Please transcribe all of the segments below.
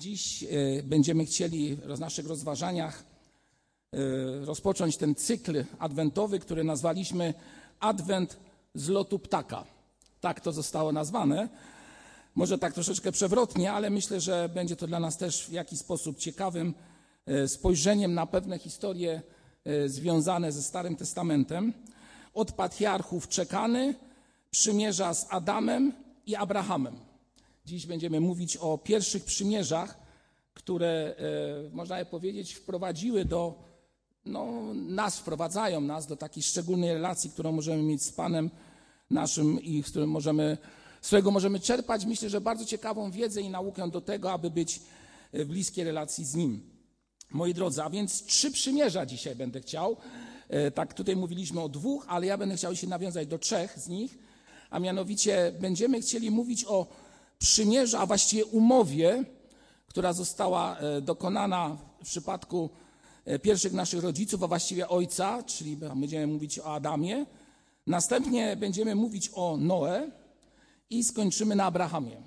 Dziś e, będziemy chcieli w naszych rozważaniach e, rozpocząć ten cykl adwentowy, który nazwaliśmy Adwent z lotu ptaka. Tak to zostało nazwane. Może tak troszeczkę przewrotnie, ale myślę, że będzie to dla nas też w jakiś sposób ciekawym e, spojrzeniem na pewne historie związane ze Starym Testamentem. Od patriarchów czekany, przymierza z Adamem i Abrahamem. Dziś będziemy mówić o pierwszych przymierzach, które, e, można powiedzieć, wprowadziły do, no, nas, wprowadzają nas do takiej szczególnej relacji, którą możemy mieć z Panem naszym i z, którym możemy, z którego możemy czerpać, myślę, że bardzo ciekawą wiedzę i naukę do tego, aby być w bliskiej relacji z Nim. Moi drodzy, a więc trzy przymierza dzisiaj będę chciał. E, tak, tutaj mówiliśmy o dwóch, ale ja będę chciał się nawiązać do trzech z nich, a mianowicie będziemy chcieli mówić o przymierzu, a właściwie umowie, która została e, dokonana w przypadku e, pierwszych naszych rodziców, a właściwie ojca, czyli będziemy mówić o Adamie. Następnie będziemy mówić o Noe i skończymy na Abrahamie.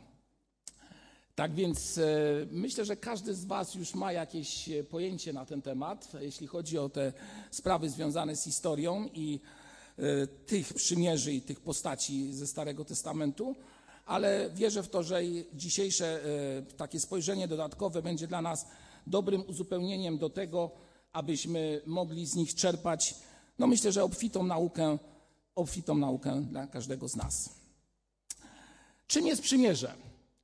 Tak więc e, myślę, że każdy z Was już ma jakieś pojęcie na ten temat, jeśli chodzi o te sprawy związane z historią i tych przymierzy i tych postaci ze Starego Testamentu ale wierzę w to, że dzisiejsze e, takie spojrzenie dodatkowe będzie dla nas dobrym uzupełnieniem do tego, abyśmy mogli z nich czerpać, no myślę, że obfitą naukę, obfitą naukę dla każdego z nas. Czym jest przymierze?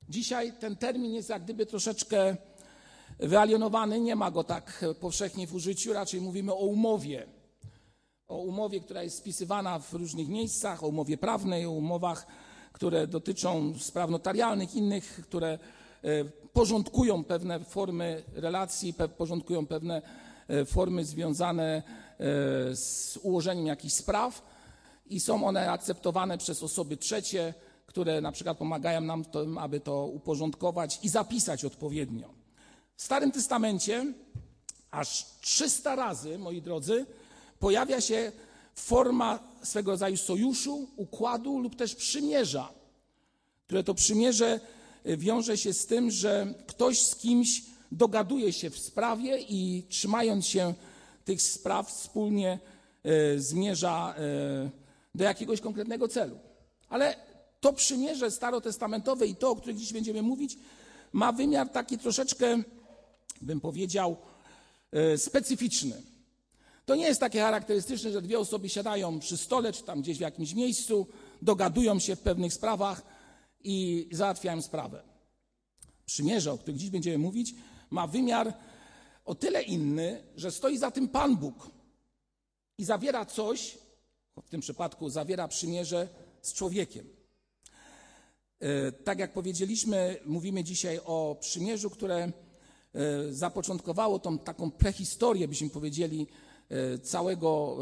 Dzisiaj ten termin jest jak gdyby troszeczkę wyalienowany, nie ma go tak powszechnie w użyciu, raczej mówimy o umowie. O umowie, która jest spisywana w różnych miejscach, o umowie prawnej, o umowach które dotyczą spraw notarialnych, innych, które e, porządkują pewne formy relacji, porządkują pewne e, formy związane e, z ułożeniem jakichś spraw i są one akceptowane przez osoby trzecie, które na przykład pomagają nam, to, aby to uporządkować i zapisać odpowiednio. W Starym Testamencie aż 300 razy, moi drodzy, pojawia się forma swego rodzaju sojuszu, układu lub też przymierza, które to przymierze e, wiąże się z tym, że ktoś z kimś dogaduje się w sprawie i trzymając się tych spraw wspólnie e, zmierza e, do jakiegoś konkretnego celu. Ale to przymierze starotestamentowe i to, o którym dziś będziemy mówić, ma wymiar taki troszeczkę, bym powiedział, specyficzny. To nie jest takie charakterystyczne, że dwie osoby siadają przy stole, czy tam gdzieś w jakimś miejscu, dogadują się w pewnych sprawach i załatwiają sprawę. Przymierze, o których dziś będziemy mówić, ma wymiar o tyle inny, że stoi za tym Pan Bóg i zawiera coś, w tym przypadku zawiera przymierze z człowiekiem. E, tak jak powiedzieliśmy, mówimy dzisiaj o przymierzu, które e, zapoczątkowało tą taką prehistorię, byśmy powiedzieli, całego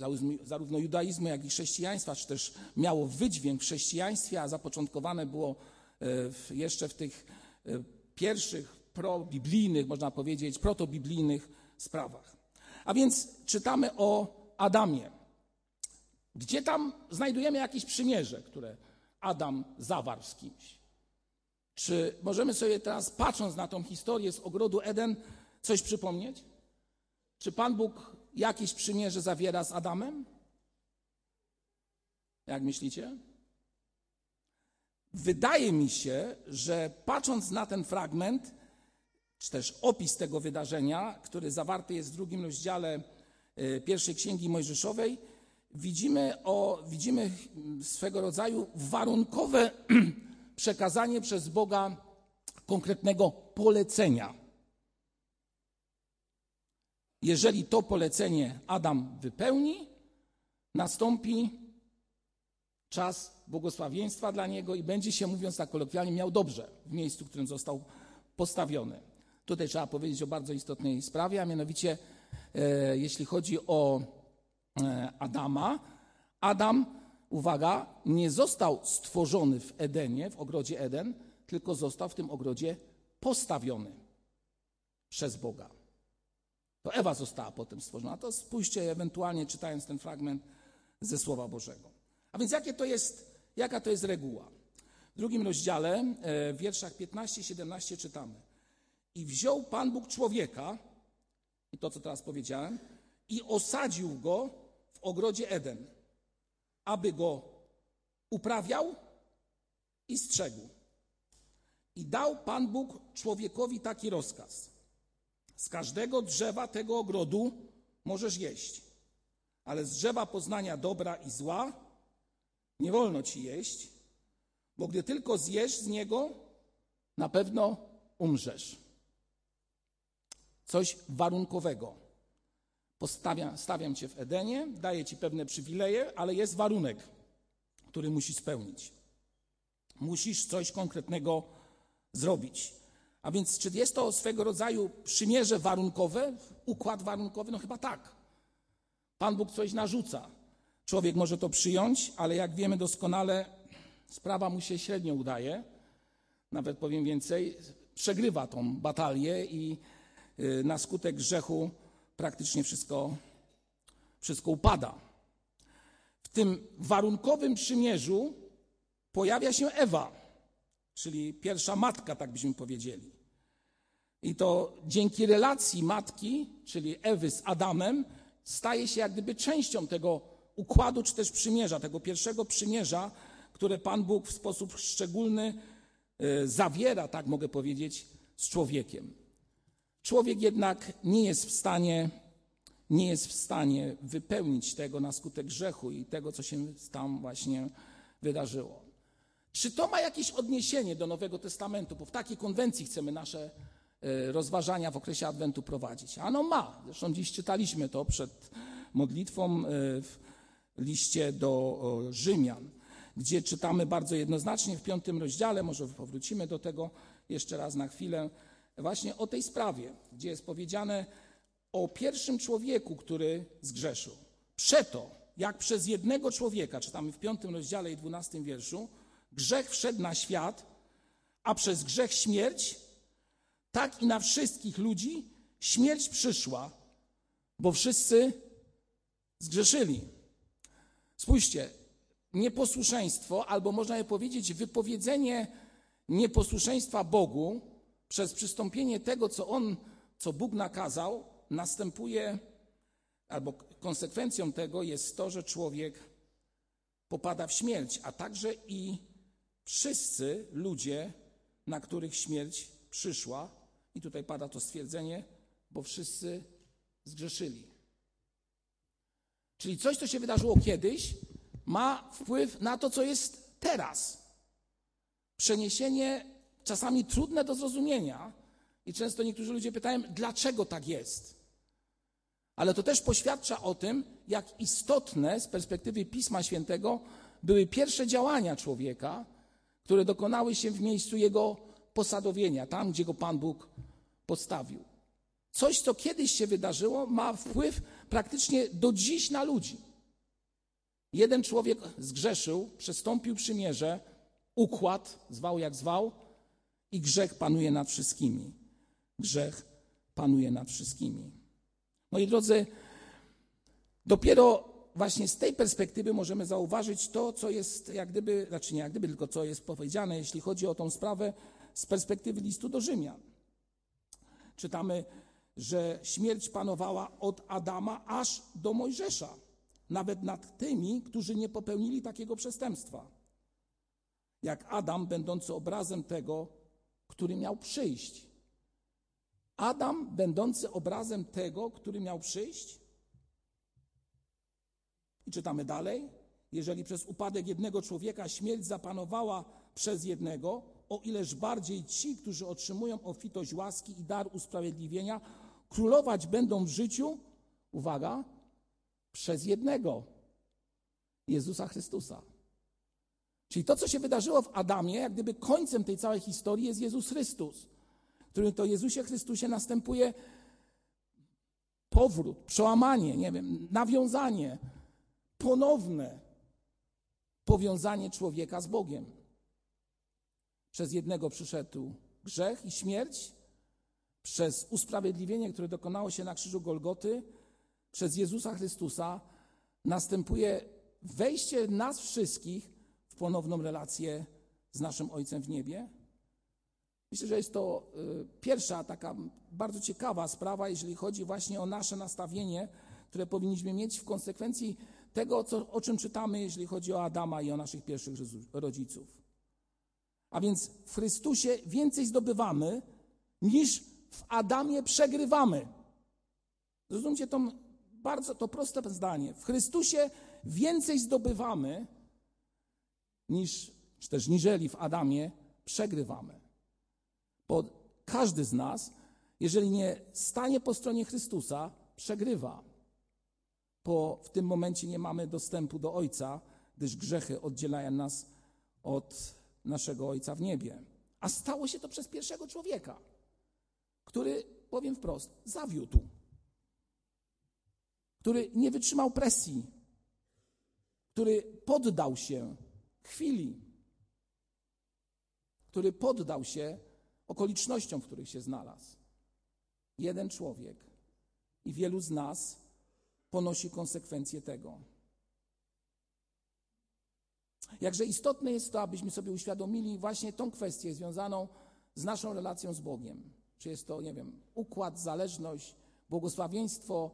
e, zarówno judaizmu, jak i chrześcijaństwa, czy też miało wydźwięk w chrześcijaństwie, a zapoczątkowane było e, jeszcze w tych pierwszych probiblijnych, można powiedzieć, protobiblijnych sprawach. A więc czytamy o Adamie. Gdzie tam znajdujemy jakieś przymierze, które Adam zawarł z kimś? Czy możemy sobie teraz, patrząc na tą historię z ogrodu Eden, coś przypomnieć? Czy Pan Bóg jakieś przymierze zawiera z Adamem? Jak myślicie? Wydaje mi się, że patrząc na ten fragment, czy też opis tego wydarzenia, który zawarty jest w drugim rozdziale e, pierwszej księgi Mojżeszowej, widzimy, o, widzimy swego rodzaju warunkowe przekazanie przez Boga konkretnego polecenia. Jeżeli to polecenie Adam wypełni, nastąpi czas błogosławieństwa dla niego i będzie się, mówiąc tak kolokwialnie, miał dobrze w miejscu, w którym został postawiony. Tutaj trzeba powiedzieć o bardzo istotnej sprawie, a mianowicie e, jeśli chodzi o e, Adama, Adam, uwaga, nie został stworzony w Edenie, w ogrodzie Eden, tylko został w tym ogrodzie postawiony przez Boga. To Ewa została potem stworzona. To spójrzcie ewentualnie czytając ten fragment ze Słowa Bożego. A więc jakie to jest, jaka to jest reguła? W drugim rozdziale, e, w wierszach 15-17 czytamy. I wziął Pan Bóg człowieka, i to co teraz powiedziałem, i osadził go w ogrodzie Eden, aby go uprawiał i strzegł. I dał Pan Bóg człowiekowi taki rozkaz: Z każdego drzewa tego ogrodu możesz jeść, ale z drzewa poznania dobra i zła nie wolno ci jeść, bo gdy tylko zjesz z niego, na pewno umrzesz. Coś warunkowego. Postawiam, stawiam cię w Edenie, daję ci pewne przywileje, ale jest warunek, który musisz spełnić. Musisz coś konkretnego zrobić. A więc, czy jest to swego rodzaju przymierze warunkowe, układ warunkowy? No chyba tak. Pan Bóg coś narzuca. Człowiek może to przyjąć, ale jak wiemy doskonale, sprawa mu się średnio udaje. Nawet powiem więcej, przegrywa tą batalię i y, na skutek grzechu praktycznie wszystko, wszystko upada. W tym warunkowym przymierzu pojawia się Ewa, czyli pierwsza matka, tak byśmy powiedzieli. I to dzięki relacji matki, czyli Ewy z Adamem, staje się jak gdyby częścią tego układu, czy też przymierza, tego pierwszego przymierza, które Pan Bóg w sposób szczególny y, zawiera, tak mogę powiedzieć, z człowiekiem. Człowiek jednak nie jest w stanie, nie jest w stanie wypełnić tego na skutek grzechu i tego, co się tam właśnie wydarzyło. Czy to ma jakieś odniesienie do Nowego Testamentu? Bo w takiej konwencji chcemy nasze e, rozważania w okresie Adwentu prowadzić. Ano ma. Zresztą dziś czytaliśmy to przed modlitwą e, w liście do Rzymian, gdzie czytamy bardzo jednoznacznie w piątym rozdziale, może powrócimy do tego jeszcze raz na chwilę, właśnie o tej sprawie, gdzie jest powiedziane o pierwszym człowieku, który zgrzeszył. Przeto, jak przez jednego człowieka, czytamy w piątym rozdziale i dwunastym wierszu, grzech wszedł na świat, a przez grzech śmierć, tak i na wszystkich ludzi śmierć przyszła, bo wszyscy zgrzeszyli. Spójrzcie, nieposłuszeństwo, albo można je powiedzieć, wypowiedzenie nieposłuszeństwa Bogu przez przystąpienie tego, co On, co Bóg nakazał, następuje, albo konsekwencją tego jest to, że człowiek popada w śmierć, a także i wszyscy ludzie, na których śmierć przyszła, i tutaj pada to stwierdzenie, bo wszyscy zgrzeszyli. Czyli coś, co się wydarzyło kiedyś, ma wpływ na to, co jest teraz. Przeniesienie czasami trudne do zrozumienia, i często niektórzy ludzie pytają, dlaczego tak jest. Ale to też poświadcza o tym, jak istotne z perspektywy Pisma Świętego były pierwsze działania człowieka, które dokonały się w miejscu jego posadowienia, tam gdzie go Pan Bóg postawił. Coś, co kiedyś się wydarzyło, ma wpływ praktycznie do dziś na ludzi. Jeden człowiek zgrzeszył, przestąpił przymierze, układ, zwał jak zwał, i grzech panuje nad wszystkimi. Grzech panuje nad wszystkimi. Moi drodzy, dopiero właśnie z tej perspektywy możemy zauważyć to, co jest jak gdyby, znaczy nie jak gdyby, tylko co jest powiedziane, jeśli chodzi o tą sprawę z perspektywy listu do Rzymian. Czytamy, że śmierć panowała od Adama aż do Mojżesza, nawet nad tymi, którzy nie popełnili takiego przestępstwa. Jak Adam, będący obrazem tego, który miał przyjść. Adam, będący obrazem tego, który miał przyjść, i czytamy dalej. Jeżeli przez upadek jednego człowieka śmierć zapanowała przez jednego, o ileż bardziej ci, którzy otrzymują ofitość łaski i dar usprawiedliwienia, królować będą w życiu, uwaga, przez jednego Jezusa Chrystusa. Czyli to, co się wydarzyło w Adamie, jak gdyby końcem tej całej historii jest Jezus Chrystus, którym to Jezusie Chrystusie następuje powrót, przełamanie, nie wiem, nawiązanie, ponowne powiązanie człowieka z Bogiem. Przez jednego przyszedł grzech i śmierć, przez usprawiedliwienie, które dokonało się na krzyżu Golgoty, przez Jezusa Chrystusa następuje wejście nas wszystkich w ponowną relację z naszym Ojcem w niebie. Myślę, że jest to y, pierwsza taka bardzo ciekawa sprawa, jeżeli chodzi właśnie o nasze nastawienie, które powinniśmy mieć w konsekwencji tego, co, o czym czytamy, jeżeli chodzi o Adama i o naszych pierwszych rodziców. A więc w Chrystusie więcej zdobywamy, niż w Adamie przegrywamy. Zrozumcie to bardzo to proste zdanie. W Chrystusie więcej zdobywamy, niż, czy też niżeli w Adamie przegrywamy. Bo każdy z nas, jeżeli nie stanie po stronie Chrystusa, przegrywa. Bo w tym momencie nie mamy dostępu do Ojca, gdyż grzechy oddzielają nas od naszego Ojca w niebie. A stało się to przez pierwszego człowieka, który, powiem wprost, zawiódł, który nie wytrzymał presji, który poddał się chwili, który poddał się okolicznościom, w których się znalazł. Jeden człowiek i wielu z nas ponosi konsekwencje tego. Jakże istotne jest to, abyśmy sobie uświadomili właśnie tą kwestię związaną z naszą relacją z Bogiem. Czy jest to, nie wiem, układ, zależność, błogosławieństwo,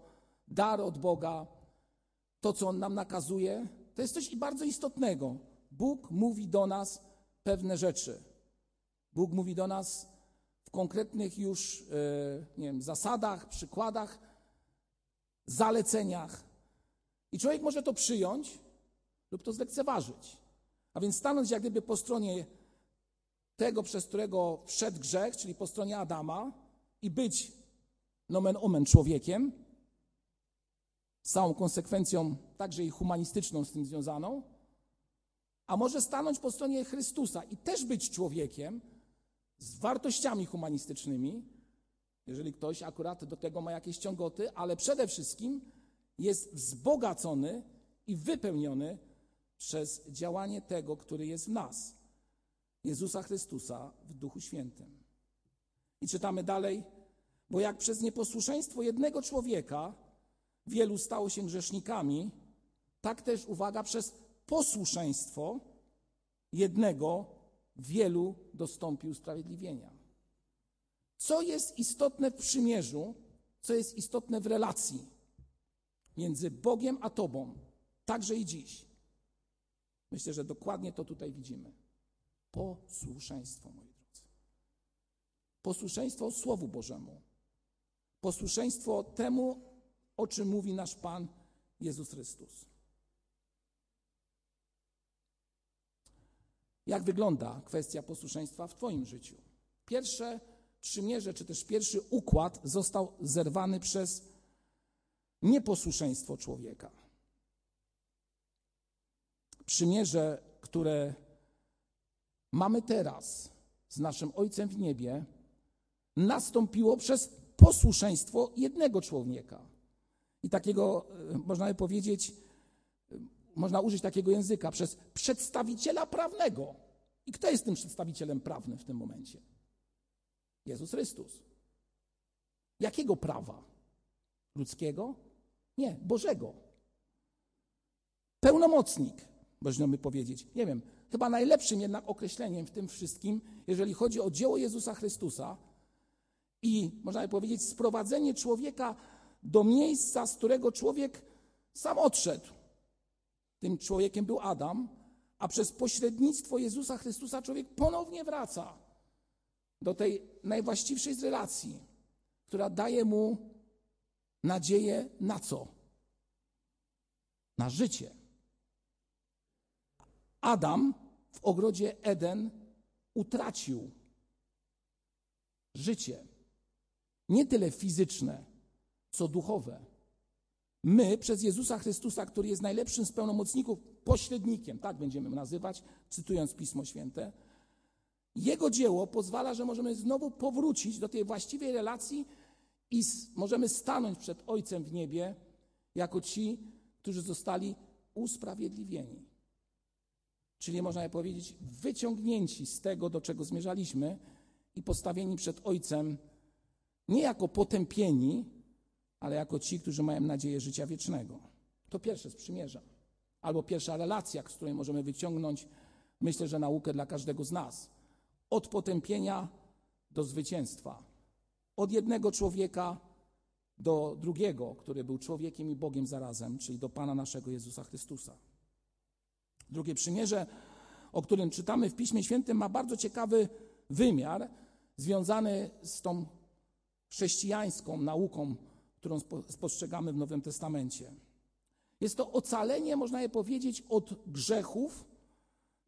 dar od Boga, to, co On nam nakazuje, to jest coś bardzo istotnego. Bóg mówi do nas pewne rzeczy. Bóg mówi do nas w konkretnych już e, nie wiem, zasadach, przykładach, zaleceniach. I człowiek może to przyjąć lub to zlekceważyć. A więc stanąć jak gdyby po stronie tego, przez którego wszedł grzech, czyli po stronie Adama i być nomen omen człowiekiem, z całą konsekwencją także i humanistyczną z tym związaną, a może stanąć po stronie Chrystusa i też być człowiekiem z wartościami humanistycznymi, jeżeli ktoś akurat do tego ma jakieś ciągoty, ale przede wszystkim jest wzbogacony i wypełniony przez działanie tego, który jest w nas, Jezusa Chrystusa w Duchu Świętym. I czytamy dalej, bo jak przez nieposłuszeństwo jednego człowieka wielu stało się grzesznikami, tak też, uwaga, przez posłuszeństwo jednego wielu dostąpił usprawiedliwienia. Co jest istotne w przymierzu, co jest istotne w relacji między Bogiem a Tobą, także i dziś. Myślę, że dokładnie to tutaj widzimy. Posłuszeństwo, moi drodzy. Posłuszeństwo Słowu Bożemu. Posłuszeństwo temu, o czym mówi nasz Pan Jezus Chrystus. Jak wygląda kwestia posłuszeństwa w Twoim życiu? Pierwsze przymierze, czy też pierwszy układ został zerwany przez nieposłuszeństwo człowieka. Przymierze, które mamy teraz z naszym Ojcem w niebie, nastąpiło przez posłuszeństwo jednego człowieka. I takiego, e, można by powiedzieć, e, można użyć takiego języka, przez przedstawiciela prawnego. I kto jest tym przedstawicielem prawnym w tym momencie? Jezus Chrystus. Jakiego prawa? Ludzkiego? Nie, Bożego. Pełnomocnik, można by powiedzieć. Nie wiem, chyba najlepszym jednak określeniem w tym wszystkim, jeżeli chodzi o dzieło Jezusa Chrystusa i, można by powiedzieć, sprowadzenie człowieka do miejsca, z którego człowiek sam odszedł. Tym człowiekiem był Adam, a przez pośrednictwo Jezusa Chrystusa człowiek ponownie wraca do tej najwłaściwszej z relacji, która daje mu nadzieję na co? Na życie. Adam w ogrodzie Eden utracił życie. Nie tyle fizyczne, co duchowe. My przez Jezusa Chrystusa, który jest najlepszym z pełnomocników, pośrednikiem, tak będziemy nazywać, cytując Pismo Święte, jego dzieło pozwala, że możemy znowu powrócić do tej właściwej relacji i możemy stanąć przed Ojcem w niebie jako ci, którzy zostali usprawiedliwieni. Czyli można powiedzieć, wyciągnięci z tego, do czego zmierzaliśmy i postawieni przed Ojcem nie jako potępieni, ale jako ci, którzy mają nadzieję życia wiecznego. To pierwsze z przymierza. Albo pierwsza relacja, z której możemy wyciągnąć, myślę, że naukę dla każdego z nas od potępienia do zwycięstwa. Od jednego człowieka do drugiego, który był człowiekiem i Bogiem zarazem, czyli do Pana naszego Jezusa Chrystusa. Drugie przymierze, o którym czytamy w Piśmie Świętym, ma bardzo ciekawy wymiar związany z tą chrześcijańską nauką, którą spostrzegamy w Nowym Testamencie. Jest to ocalenie, można je powiedzieć, od grzechów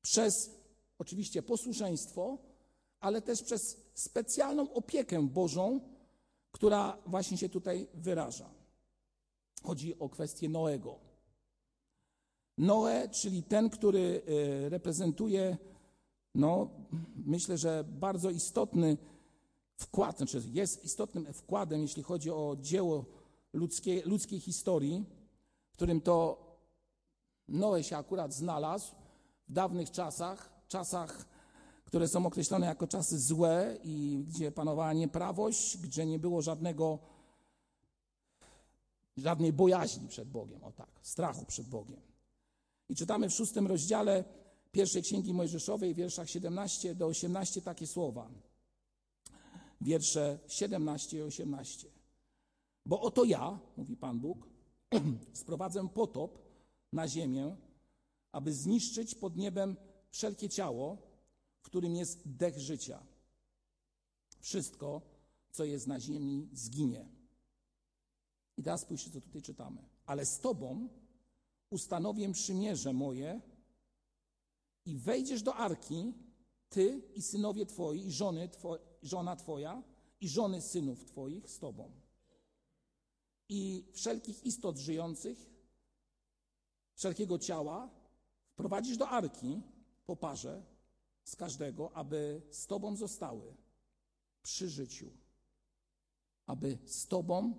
przez oczywiście posłuszeństwo, ale też przez specjalną opiekę Bożą, która właśnie się tutaj wyraża. Chodzi o kwestię Noego. Noe, czyli ten, który e, reprezentuje, no, myślę, że bardzo istotny wkład, znaczy jest istotnym wkładem, jeśli chodzi o dzieło ludzkie, ludzkiej historii, w którym to Noe się akurat znalazł w dawnych czasach, czasach, które są określone jako czasy złe i gdzie panowała nieprawość, gdzie nie było żadnego, żadnej bojaźni przed Bogiem, o tak, strachu przed Bogiem. I czytamy w szóstym rozdziale pierwszej Księgi Mojżeszowej, wierszach 17 do 18 takie słowa. Wiersze 17 i 18. Bo oto ja, mówi Pan Bóg, sprowadzę potop na ziemię, aby zniszczyć pod niebem wszelkie ciało, którym jest dech życia. Wszystko, co jest na ziemi, zginie. I teraz spójrzcie, co tutaj czytamy. Ale z Tobą ustanowię przymierze moje i wejdziesz do arki, Ty i synowie Twoi, i żony two, żona Twoja, i żony synów Twoich z Tobą. I wszelkich istot żyjących, wszelkiego ciała, wprowadzisz do arki po parze z każdego, aby z Tobą zostały przy życiu. Aby z Tobą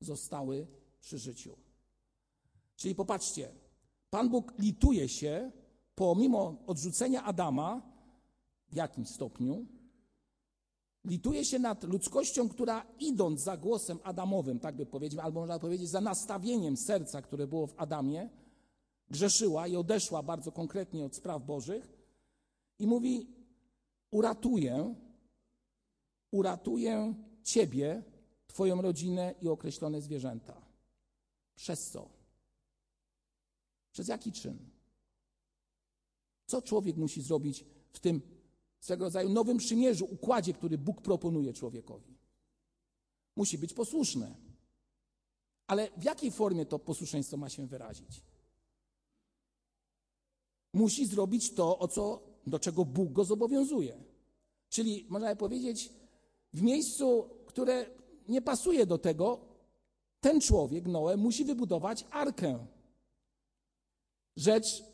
zostały przy życiu. Czyli popatrzcie, Pan Bóg lituje się, pomimo odrzucenia Adama, w jakimś stopniu, lituje się nad ludzkością, która idąc za głosem Adamowym, tak by powiedzieć, albo można powiedzieć za nastawieniem serca, które było w Adamie, grzeszyła i odeszła bardzo konkretnie od spraw Bożych i mówi: Uratuję, uratuję Ciebie, Twoją rodzinę i określone zwierzęta. Przez co? Przez jaki czyn? Co człowiek musi zrobić w tym swego rodzaju nowym przymierzu, układzie, który Bóg proponuje człowiekowi? Musi być posłuszny. Ale w jakiej formie to posłuszeństwo ma się wyrazić? musi zrobić to, o co, do czego Bóg go zobowiązuje. Czyli można powiedzieć, w miejscu, które nie pasuje do tego, ten człowiek, Noe, musi wybudować arkę. Rzecz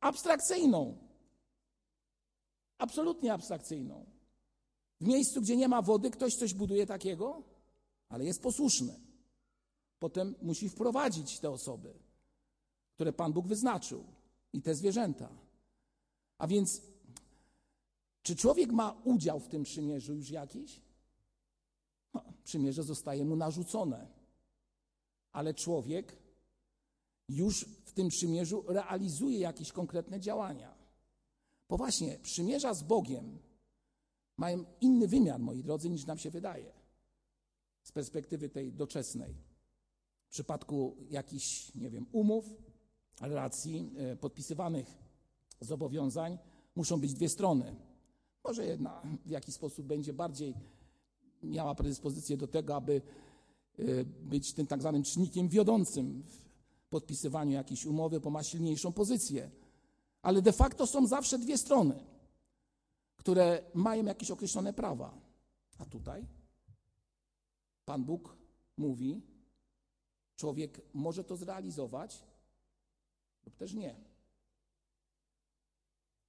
abstrakcyjną. Absolutnie abstrakcyjną. W miejscu, gdzie nie ma wody, ktoś coś buduje takiego, ale jest posłuszny. Potem musi wprowadzić te osoby, które Pan Bóg wyznaczył i te zwierzęta. A więc, czy człowiek ma udział w tym przymierzu już jakiś? No, przymierze zostaje mu narzucone, ale człowiek już w tym przymierzu realizuje jakieś konkretne działania. Bo właśnie przymierza z Bogiem mają inny wymiar, moi drodzy, niż nam się wydaje z perspektywy tej doczesnej. W przypadku jakichś, nie wiem, umów, relacji, e, podpisywanych zobowiązań muszą być dwie strony. Może jedna w jakiś sposób będzie bardziej miała predyspozycję do tego, aby e, być tym tak zwanym czynnikiem wiodącym w podpisywaniu jakiejś umowy, bo ma silniejszą pozycję. Ale de facto są zawsze dwie strony, które mają jakieś określone prawa. A tutaj Pan Bóg mówi, człowiek może to zrealizować, lub też nie.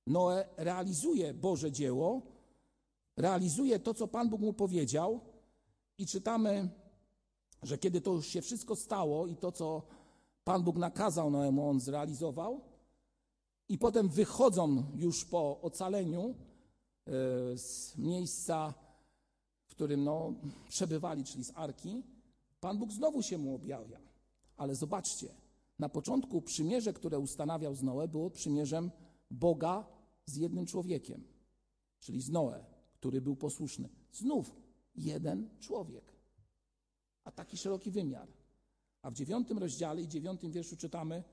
Noe realizuje Boże dzieło, realizuje to, co Pan Bóg mu powiedział, i czytamy, że kiedy to już się wszystko stało i to, co Pan Bóg nakazał Noemu, on zrealizował, i potem wychodzą już po ocaleniu e, z miejsca, w którym no, przebywali, czyli z arki, Pan Bóg znowu się mu objawia. Ale zobaczcie, na początku przymierze, które ustanawiał z Noe, było przymierzem Boga z jednym człowiekiem, czyli z Noe, który był posłuszny. Znów jeden człowiek, a taki szeroki wymiar. A w dziewiątym rozdziale i dziewiątym wierszu czytamy: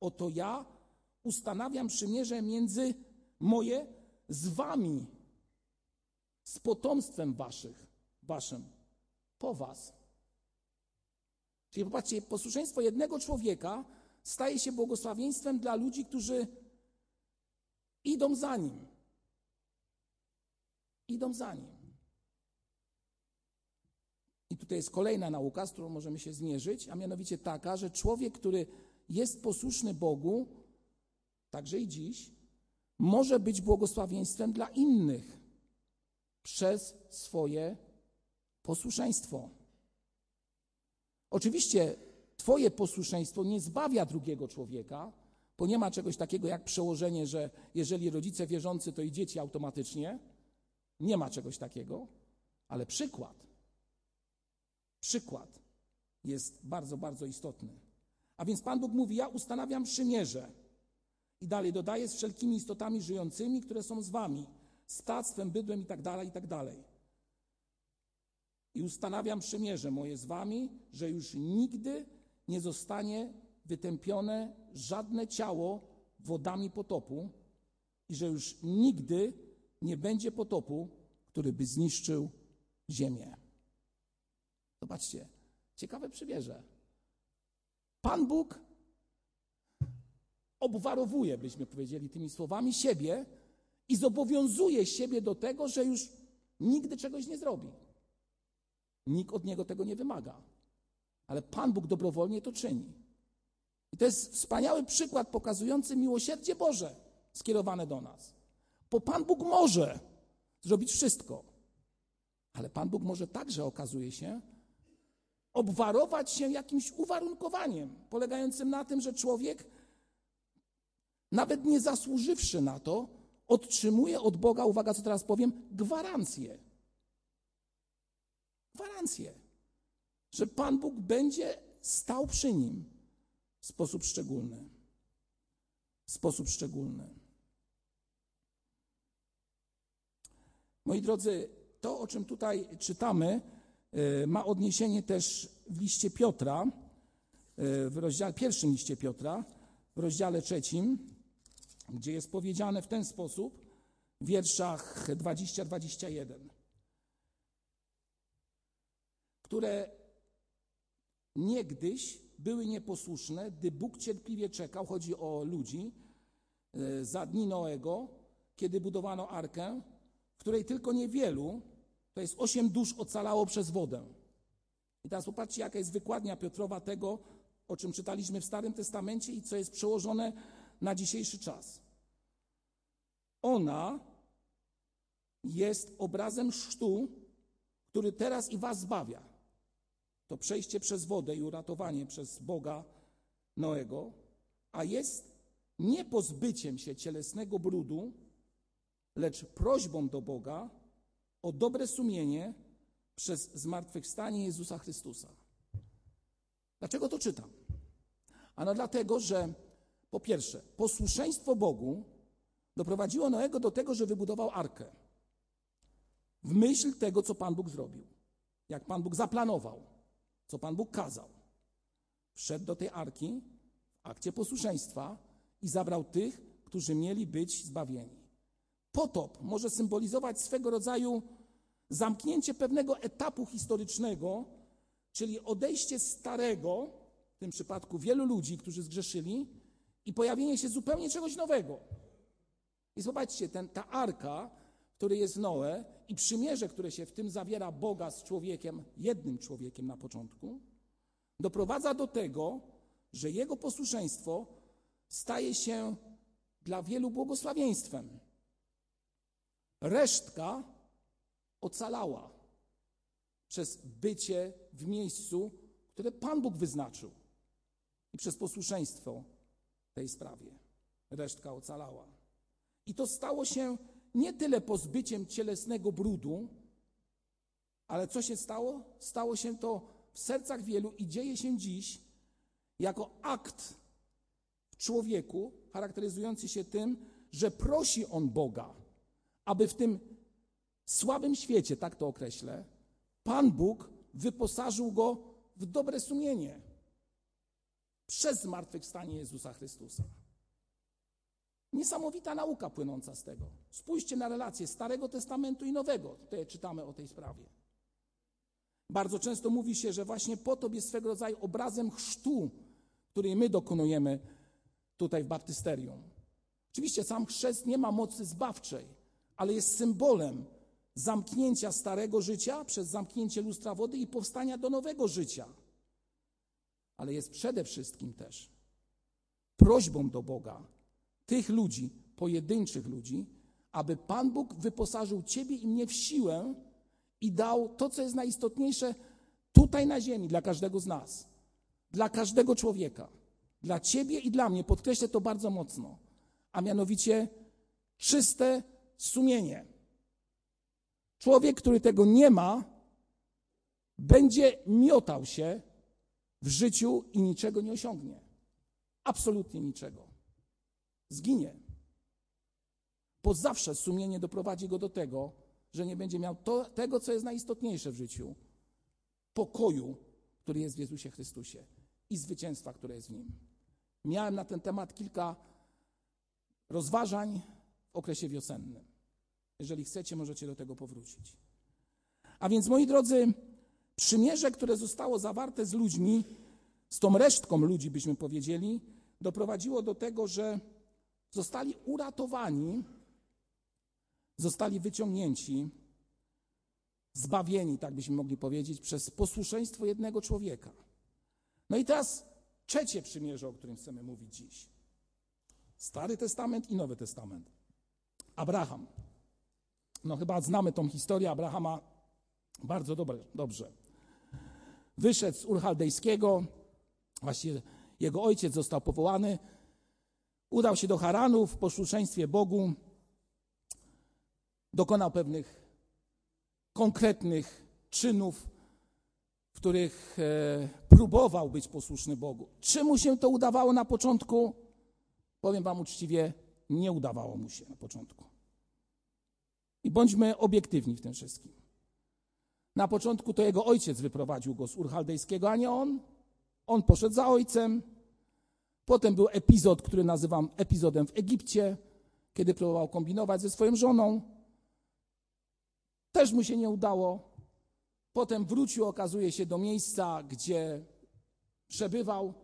Oto ja ustanawiam przymierze między moje z wami, z potomstwem waszych, waszym, po was. Czyli popatrzcie, posłuszeństwo jednego człowieka staje się błogosławieństwem dla ludzi, którzy idą za nim. Idą za nim. I tutaj jest kolejna nauka, z którą możemy się zmierzyć, a mianowicie taka, że człowiek, który jest posłuszny Bogu, także i dziś, może być błogosławieństwem dla innych przez swoje posłuszeństwo. Oczywiście Twoje posłuszeństwo nie zbawia drugiego człowieka, bo nie ma czegoś takiego jak przełożenie, że jeżeli rodzice wierzący, to i dzieci automatycznie. Nie ma czegoś takiego, ale przykład, przykład jest bardzo, bardzo istotny. A więc Pan Bóg mówi: Ja ustanawiam przymierze. I dalej dodaje z wszelkimi istotami żyjącymi, które są z wami, stactwem, bydłem i tak dalej, i tak dalej. I ustanawiam przymierze moje z wami, że już nigdy nie zostanie wytępione żadne ciało wodami potopu i że już nigdy nie będzie potopu, który by zniszczył ziemię. Zobaczcie, ciekawe przymierze. Pan Bóg obwarowuje, byśmy powiedzieli tymi słowami, siebie i zobowiązuje siebie do tego, że już nigdy czegoś nie zrobi. Nikt od niego tego nie wymaga. Ale Pan Bóg dobrowolnie to czyni. I to jest wspaniały przykład pokazujący miłosierdzie Boże skierowane do nas. Bo Pan Bóg może zrobić wszystko. Ale Pan Bóg może także, okazuje się, obwarować się jakimś uwarunkowaniem, polegającym na tym, że człowiek, nawet nie zasłużywszy na to, otrzymuje od Boga, uwaga, co teraz powiem, gwarancję. Gwarancję, że Pan Bóg będzie stał przy nim w sposób szczególny. W sposób szczególny. Moi drodzy, to, o czym tutaj czytamy, e, ma odniesienie też w liście Piotra, e, w rozdziale, pierwszym liście Piotra, w rozdziale trzecim, gdzie jest powiedziane w ten sposób, w wierszach 20-21, które niegdyś były nieposłuszne, gdy Bóg cierpliwie czekał, chodzi o ludzi, e, za dni Noego, kiedy budowano arkę, której tylko niewielu, to jest osiem dusz ocalało przez wodę. I teraz popatrzcie, jaka jest wykładnia Piotrowa tego, o czym czytaliśmy w Starym Testamencie i co jest przełożone na dzisiejszy czas. Ona jest obrazem sztu, który teraz i was zbawia. To przejście przez wodę i uratowanie przez Boga Noego, a jest nie pozbyciem się cielesnego brudu, lecz prośbą do Boga o dobre sumienie przez zmartwychwstanie Jezusa Chrystusa. Dlaczego to czytam? Ano dlatego, że po pierwsze, posłuszeństwo Bogu doprowadziło Noego do tego, że wybudował arkę. W myśl tego, co Pan Bóg zrobił. Jak Pan Bóg zaplanował, co Pan Bóg kazał. Wszedł do tej arki w akcie posłuszeństwa i zabrał tych, którzy mieli być zbawieni. Potop może symbolizować swego rodzaju zamknięcie pewnego etapu historycznego, czyli odejście starego, w tym przypadku wielu ludzi, którzy zgrzeszyli, i pojawienie się zupełnie czegoś nowego. I zobaczcie, ten, ta arka, który jest Noe i przymierze, które się w tym zawiera Boga z człowiekiem, jednym człowiekiem na początku, doprowadza do tego, że jego posłuszeństwo staje się dla wielu błogosławieństwem. Resztka ocalała przez bycie w miejscu, które Pan Bóg wyznaczył i przez posłuszeństwo tej sprawie. Resztka ocalała. I to stało się nie tyle pozbyciem cielesnego brudu, ale co się stało? Stało się to w sercach wielu i dzieje się dziś jako akt w człowieku charakteryzujący się tym, że prosi on Boga aby w tym słabym świecie, tak to określę, Pan Bóg wyposażył go w dobre sumienie przez zmartwychwstanie Jezusa Chrystusa. Niesamowita nauka płynąca z tego. Spójrzcie na relacje Starego Testamentu i Nowego. Tutaj czytamy o tej sprawie. Bardzo często mówi się, że właśnie potop jest swego rodzaju obrazem chrztu, który my dokonujemy tutaj w baptysterium. Oczywiście sam chrzest nie ma mocy zbawczej, ale jest symbolem zamknięcia starego życia przez zamknięcie lustra wody i powstania do nowego życia. Ale jest przede wszystkim też prośbą do Boga, tych ludzi, pojedynczych ludzi, aby Pan Bóg wyposażył Ciebie i mnie w siłę i dał to, co jest najistotniejsze tutaj na ziemi dla każdego z nas, dla każdego człowieka, dla Ciebie i dla mnie. Podkreślę to bardzo mocno, a mianowicie czyste sumienie. Człowiek, który tego nie ma, będzie miotał się w życiu i niczego nie osiągnie. Absolutnie niczego. Zginie. Bo zawsze sumienie doprowadzi go do tego, że nie będzie miał to, tego, co jest najistotniejsze w życiu pokoju, który jest w Jezusie Chrystusie i zwycięstwa, które jest w nim. Miałem na ten temat kilka rozważań w okresie wiosennym. Jeżeli chcecie, możecie do tego powrócić. A więc, moi drodzy, przymierze, które zostało zawarte z ludźmi, z tą resztką ludzi, byśmy powiedzieli, doprowadziło do tego, że zostali uratowani, zostali wyciągnięci, zbawieni, tak byśmy mogli powiedzieć, przez posłuszeństwo jednego człowieka. No i teraz trzecie przymierze, o którym chcemy mówić dziś. Stary Testament i Nowy Testament. Abraham. No chyba znamy tą historię Abrahama bardzo dobre, dobrze. Wyszedł z Urchaldejskiego, właściwie jego ojciec został powołany, udał się do Haranu w posłuszeństwie Bogu, dokonał pewnych konkretnych czynów, w których e, próbował być posłuszny Bogu. Czy mu się to udawało na początku? Powiem Wam uczciwie, nie udawało mu się na początku. I bądźmy obiektywni w tym wszystkim. Na początku to jego ojciec wyprowadził go z Urchaldejskiego, a nie on. On poszedł za ojcem. Potem był epizod, który nazywam epizodem w Egipcie, kiedy próbował kombinować ze swoją żoną. Też mu się nie udało. Potem wrócił, okazuje się, do miejsca, gdzie przebywał,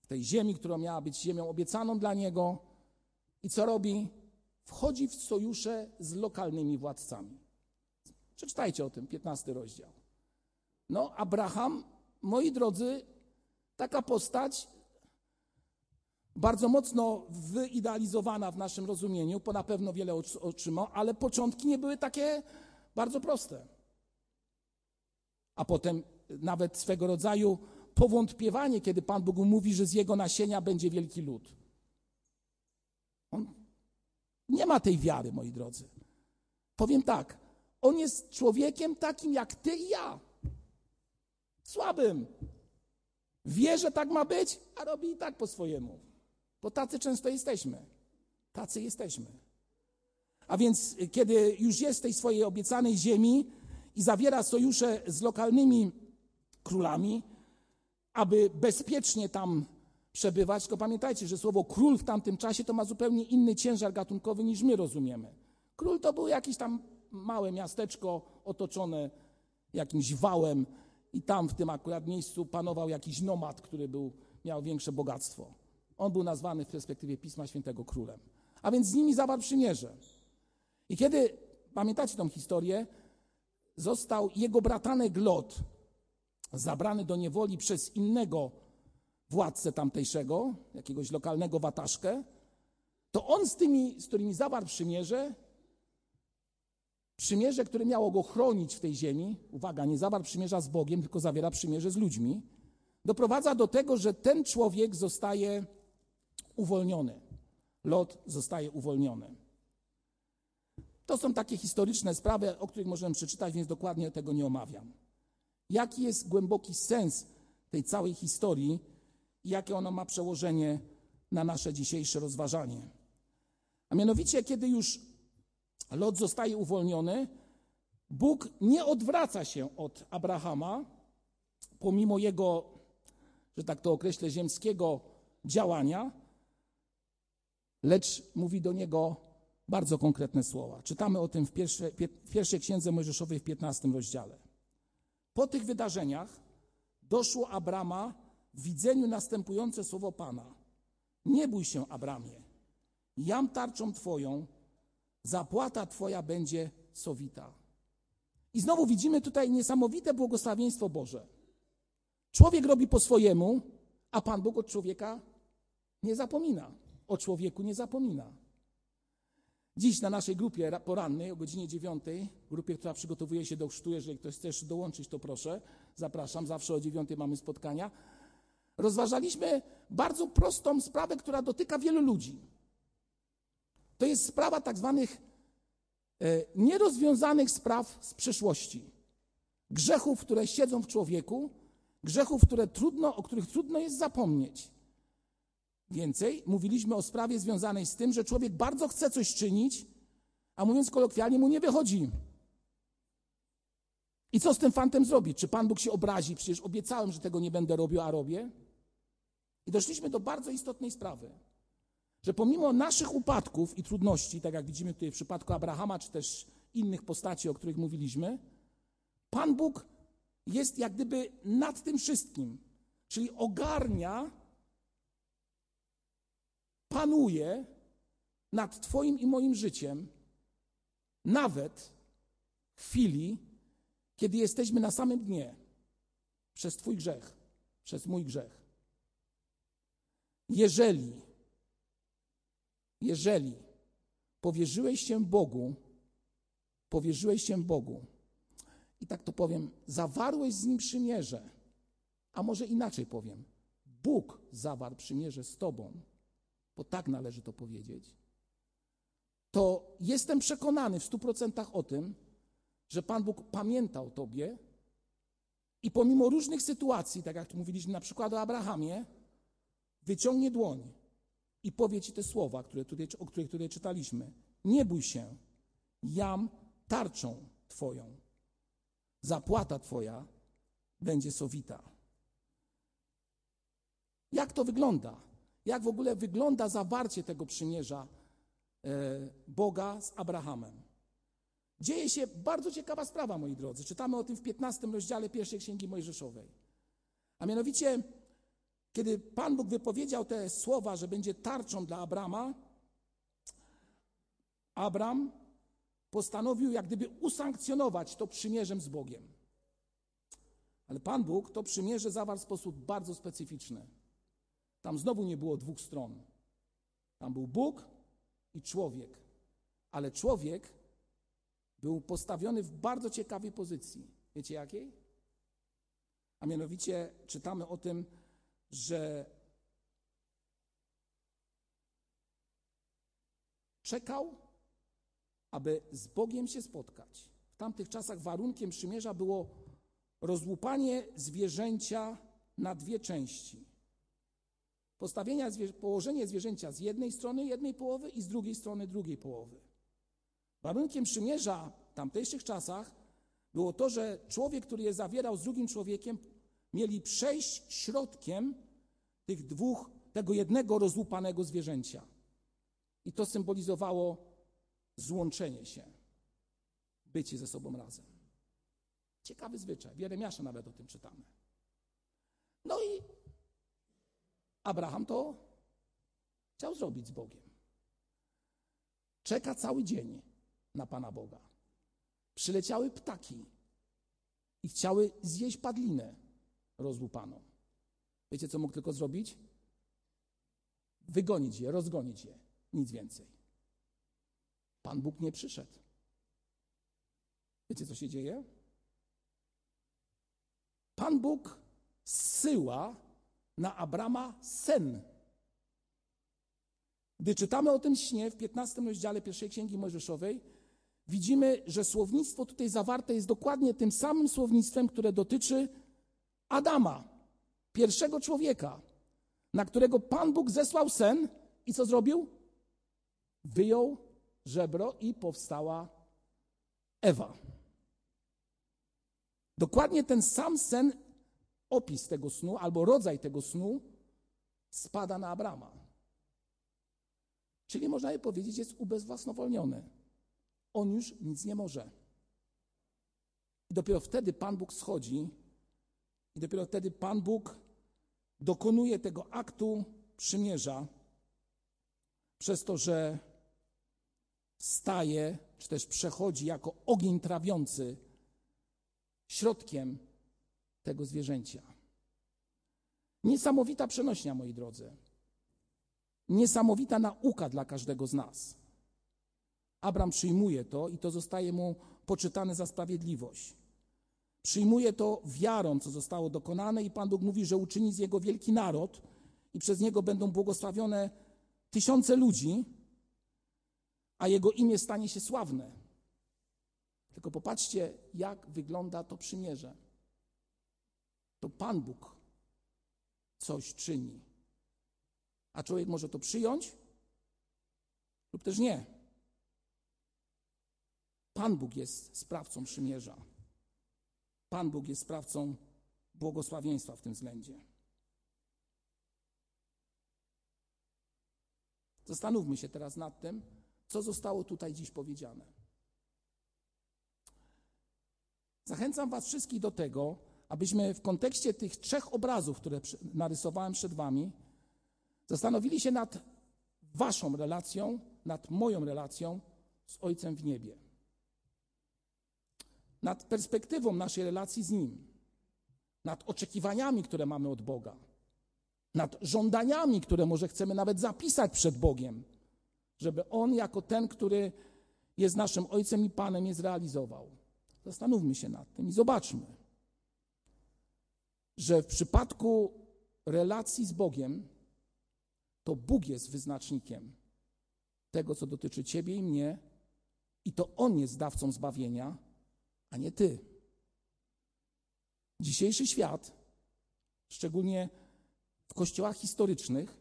w tej ziemi, która miała być ziemią obiecaną dla niego. I co robi? Wchodzi w sojusze z lokalnymi władcami. Przeczytajcie o tym, 15 rozdział. No, Abraham, moi drodzy, taka postać bardzo mocno wyidealizowana w naszym rozumieniu, bo na pewno wiele otrzymał, ale początki nie były takie bardzo proste. A potem nawet swego rodzaju powątpiewanie, kiedy Pan Bóg mówi, że z jego nasienia będzie wielki lud. On nie ma tej wiary, moi drodzy. Powiem tak, on jest człowiekiem takim jak ty i ja. Słabym. Wie, że tak ma być, a robi i tak po swojemu. Bo tacy często jesteśmy. Tacy jesteśmy. A więc, kiedy już jest w tej swojej obiecanej ziemi i zawiera sojusze z lokalnymi królami, aby bezpiecznie tam przebywać, to pamiętajcie, że słowo król w tamtym czasie to ma zupełnie inny ciężar gatunkowy niż my rozumiemy. Król to był jakiś tam małe miasteczko otoczone jakimś wałem i tam w tym akurat miejscu panował jakiś nomad, który był, miał większe bogactwo. On był nazwany w perspektywie Pisma Świętego królem. A więc z nimi zawarł przymierze. I kiedy, pamiętacie tą historię, został jego bratanek Lot zabrany do niewoli przez innego władcę tamtejszego, jakiegoś lokalnego wataszkę, to on z tymi, z którymi zawarł przymierze, przymierze, które miało go chronić w tej ziemi, uwaga, nie zawarł przymierza z Bogiem, tylko zawiera przymierze z ludźmi, doprowadza do tego, że ten człowiek zostaje uwolniony. Lot zostaje uwolniony. To są takie historyczne sprawy, o których możemy przeczytać, więc dokładnie tego nie omawiam. Jaki jest głęboki sens tej całej historii i jakie ono ma przełożenie na nasze dzisiejsze rozważanie? A mianowicie, kiedy już Lot zostaje uwolniony. Bóg nie odwraca się od Abrahama, pomimo jego, że tak to określę, ziemskiego działania, lecz mówi do niego bardzo konkretne słowa. Czytamy o tym w, pierwsze, w pierwszej księdze Mojżeszowej w 15 rozdziale. Po tych wydarzeniach doszło Abrama w widzeniu następujące słowo Pana. Nie bój się, Abramie, jam tarczą Twoją, zapłata Twoja będzie sowita. I znowu widzimy tutaj niesamowite błogosławieństwo Boże. Człowiek robi po swojemu, a Pan Bóg od człowieka nie zapomina. O człowieku nie zapomina. Dziś na naszej grupie porannej o godzinie 9, grupie, która przygotowuje się do chrztu, jeżeli ktoś chce dołączyć, to proszę, zapraszam, zawsze o 9 mamy spotkania. Rozważaliśmy bardzo prostą sprawę, która dotyka wielu ludzi. To jest sprawa tak zwanych e, nierozwiązanych spraw z przeszłości. Grzechów, które siedzą w człowieku, grzechów, które trudno, o których trudno jest zapomnieć. Więcej, mówiliśmy o sprawie związanej z tym, że człowiek bardzo chce coś czynić, a mówiąc kolokwialnie, mu nie wychodzi. I co z tym fantem zrobić? Czy Pan Bóg się obrazi? Przecież obiecałem, że tego nie będę robił, a robię. I doszliśmy do bardzo istotnej sprawy, że pomimo naszych upadków i trudności, tak jak widzimy tutaj w przypadku Abrahama, czy też innych postaci, o których mówiliśmy, Pan Bóg jest jak gdyby nad tym wszystkim, czyli ogarnia panuje nad Twoim i moim życiem, nawet w chwili, kiedy jesteśmy na samym dnie przez Twój grzech, przez mój grzech. Jeżeli, jeżeli powierzyłeś się Bogu, powierzyłeś się Bogu i tak to powiem, zawarłeś z Nim przymierze, a może inaczej powiem, Bóg zawarł przymierze z Tobą, bo tak należy to powiedzieć, to jestem przekonany w stu procentach o tym, że Pan Bóg pamiętał o Tobie i pomimo różnych sytuacji, tak jak tu mówiliśmy na przykład o Abrahamie, wyciągnie dłoń i powie Ci te słowa, które tutaj, o których tutaj czytaliśmy. Nie bój się, jam tarczą Twoją. Zapłata Twoja będzie sowita. Jak to wygląda? jak w ogóle wygląda zawarcie tego przymierza e, Boga z Abrahamem. Dzieje się bardzo ciekawa sprawa, moi drodzy. Czytamy o tym w 15 rozdziale pierwszej księgi Mojżeszowej. A mianowicie, kiedy Pan Bóg wypowiedział te słowa, że będzie tarczą dla Abrama, Abram postanowił jak gdyby usankcjonować to przymierzem z Bogiem. Ale Pan Bóg to przymierze zawarł w sposób bardzo specyficzny. Tam znowu nie było dwóch stron. Tam był Bóg i człowiek. Ale człowiek był postawiony w bardzo ciekawej pozycji. Wiecie jakiej? A mianowicie czytamy o tym, że czekał, aby z Bogiem się spotkać. W tamtych czasach warunkiem przymierza było rozłupanie zwierzęcia na dwie części postawienia, położenie zwierzęcia z jednej strony jednej połowy i z drugiej strony drugiej połowy. Warunkiem przymierza w tamtejszych czasach było to, że człowiek, który je zawierał z drugim człowiekiem, mieli przejść środkiem tych dwóch, tego jednego rozłupanego zwierzęcia. I to symbolizowało złączenie się, bycie ze sobą razem. Ciekawy zwyczaj. W Jeremiasza nawet o tym czytamy. No i Abraham to chciał zrobić z Bogiem. Czeka cały dzień na Pana Boga. Przyleciały ptaki i chciały zjeść padlinę rozłupaną. Wiecie, co mógł tylko zrobić? Wygonić je, rozgonić je. Nic więcej. Pan Bóg nie przyszedł. Wiecie, co się dzieje? Pan Bóg zsyła na Abrama sen. Gdy czytamy o tym śnie w 15 rozdziale pierwszej księgi Mojżeszowej, widzimy, że słownictwo tutaj zawarte jest dokładnie tym samym słownictwem, które dotyczy Adama, pierwszego człowieka, na którego Pan Bóg zesłał sen i co zrobił? Wyjął żebro i powstała Ewa. Dokładnie ten sam sen, opis tego snu albo rodzaj tego snu spada na Abrama. Czyli można by powiedzieć, jest ubezwłasnowolniony. On już nic nie może. I dopiero wtedy Pan Bóg schodzi, i dopiero wtedy Pan Bóg dokonuje tego aktu przymierza, przez to, że staje, czy też przechodzi jako ogień trawiący środkiem tego zwierzęcia. Niesamowita przenośnia, moi drodzy. Niesamowita nauka dla każdego z nas. Abram przyjmuje to i to zostaje mu poczytane za sprawiedliwość. Przyjmuje to wiarą, co zostało dokonane, i Pan Bóg mówi, że uczyni z jego wielki naród i przez niego będą błogosławione tysiące ludzi, a jego imię stanie się sławne. Tylko popatrzcie, jak wygląda to przymierze. To Pan Bóg coś czyni. A człowiek może to przyjąć lub też nie. Pan Bóg jest sprawcą przymierza. Pan Bóg jest sprawcą błogosławieństwa w tym względzie. Zastanówmy się teraz nad tym, co zostało tutaj dziś powiedziane. Zachęcam Was wszystkich do tego, abyśmy w kontekście tych trzech obrazów, które narysowałem przed Wami, zastanowili się nad Waszą relacją, nad moją relacją z Ojcem w niebie. Nad perspektywą naszej relacji z Nim, nad oczekiwaniami, które mamy od Boga nad żądaniami, które może chcemy nawet zapisać przed Bogiem, żeby On jako ten, który jest naszym Ojcem i Panem, je zrealizował. Zastanówmy się nad tym i zobaczmy, że w przypadku relacji z Bogiem, to Bóg jest wyznacznikiem tego, co dotyczy Ciebie i mnie, i to On jest dawcą zbawienia, a nie Ty. Dzisiejszy świat, szczególnie w kościołach historycznych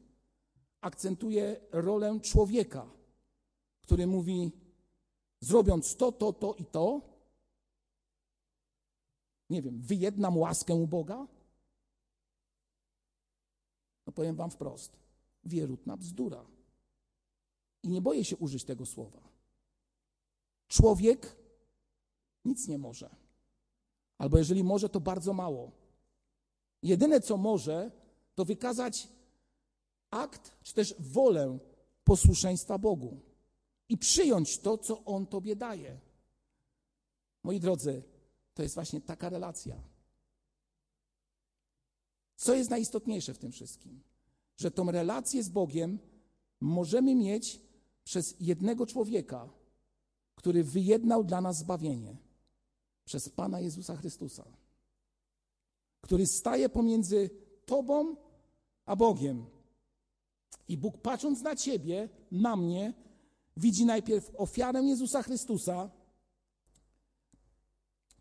akcentuje rolę człowieka, który mówi, zrobiąc to, to, to i to, nie wiem, wyjednam łaskę u Boga? No powiem wam wprost, wierutna bzdura. I nie boję się użyć tego słowa. Człowiek nic nie może. Albo jeżeli może, to bardzo mało. Jedyne co może, to wykazać akt, czy też wolę posłuszeństwa Bogu i przyjąć to, co On Tobie daje. Moi drodzy, to jest właśnie taka relacja. Co jest najistotniejsze w tym wszystkim? Że tą relację z Bogiem możemy mieć przez jednego człowieka, który wyjednał dla nas zbawienie przez Pana Jezusa Chrystusa, który staje pomiędzy Tobą a Bogiem. I Bóg patrząc na ciebie, na mnie, widzi najpierw ofiarę Jezusa Chrystusa,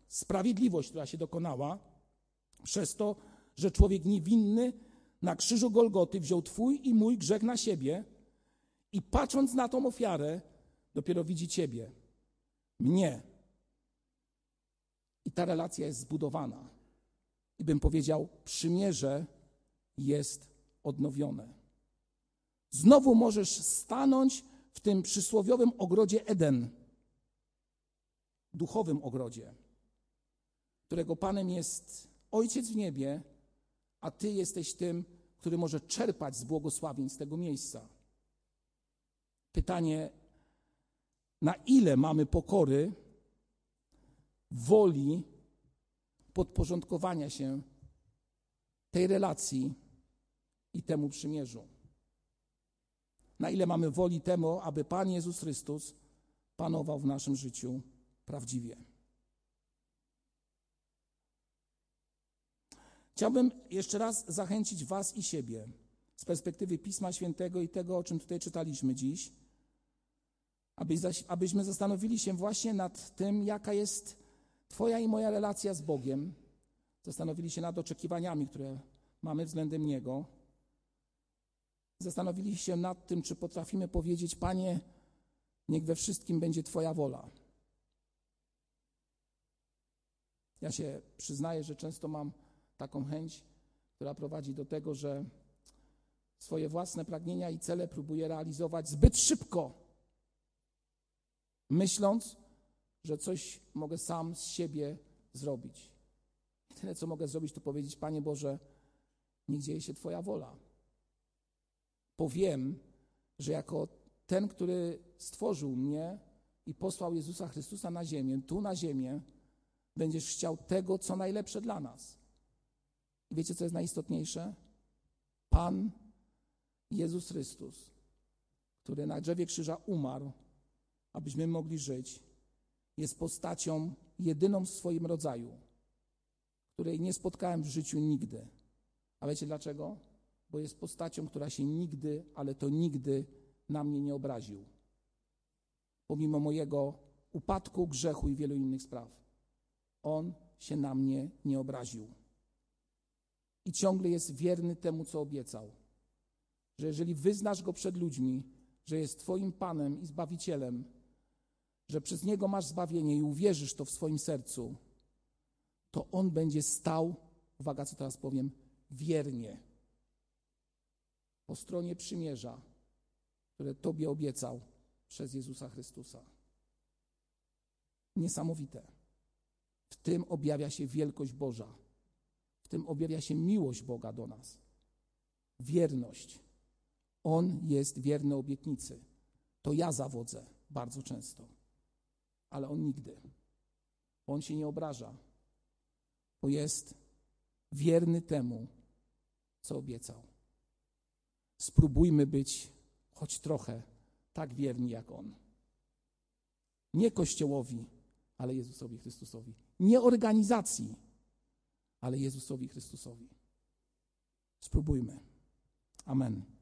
sprawiedliwość, która się dokonała, przez to, że człowiek niewinny na krzyżu Golgoty wziął Twój i mój grzech na siebie i patrząc na tą ofiarę, dopiero widzi Ciebie, mnie. I ta relacja jest zbudowana. I bym powiedział, przymierze jest odnowione. Znowu możesz stanąć w tym przysłowiowym ogrodzie Eden, duchowym ogrodzie, którego Panem jest Ojciec w niebie, a Ty jesteś tym, który może czerpać z błogosławień z tego miejsca. Pytanie, na ile mamy pokory, woli podporządkowania się tej relacji i temu przymierzu. Na ile mamy woli temu, aby Pan Jezus Chrystus panował w naszym życiu prawdziwie. Chciałbym jeszcze raz zachęcić Was i siebie z perspektywy Pisma Świętego i tego, o czym tutaj czytaliśmy dziś, abyśmy zastanowili się właśnie nad tym, jaka jest Twoja i moja relacja z Bogiem, zastanowili się nad oczekiwaniami, które mamy względem Niego zastanowili się nad tym, czy potrafimy powiedzieć: Panie, Niech we wszystkim będzie Twoja wola. Ja się przyznaję, że często mam taką chęć, która prowadzi do tego, że swoje własne pragnienia i cele próbuję realizować zbyt szybko, myśląc, że coś mogę sam z siebie zrobić. Tyle, co mogę zrobić, to powiedzieć: Panie Boże, niech dzieje się Twoja wola. Powiem, że jako ten, który stworzył mnie i posłał Jezusa Chrystusa na ziemię, tu na ziemię, będziesz chciał tego, co najlepsze dla nas. I wiecie, co jest najistotniejsze? Pan Jezus Chrystus, który na drzewie krzyża umarł, abyśmy mogli żyć, jest postacią jedyną w swoim rodzaju, której nie spotkałem w życiu nigdy. A wiecie dlaczego? Bo jest postacią, która się nigdy, ale to nigdy na mnie nie obraził. Pomimo mojego upadku, grzechu i wielu innych spraw. On się na mnie nie obraził. I ciągle jest wierny temu, co obiecał. Że jeżeli wyznasz go przed ludźmi, że jest Twoim Panem i Zbawicielem, że przez Niego masz zbawienie i uwierzysz to w swoim sercu, to On będzie stał, uwaga, co teraz powiem, wiernie po stronie przymierza, które Tobie obiecał przez Jezusa Chrystusa. Niesamowite. W tym objawia się wielkość Boża. W tym objawia się miłość Boga do nas. Wierność. On jest wierny obietnicy. To ja zawodzę bardzo często, ale on nigdy. On się nie obraża, bo jest wierny temu, co obiecał. Spróbujmy być choć trochę tak wierni jak on. Nie Kościołowi, ale Jezusowi Chrystusowi. Nie organizacji, ale Jezusowi Chrystusowi. Spróbujmy. Amen.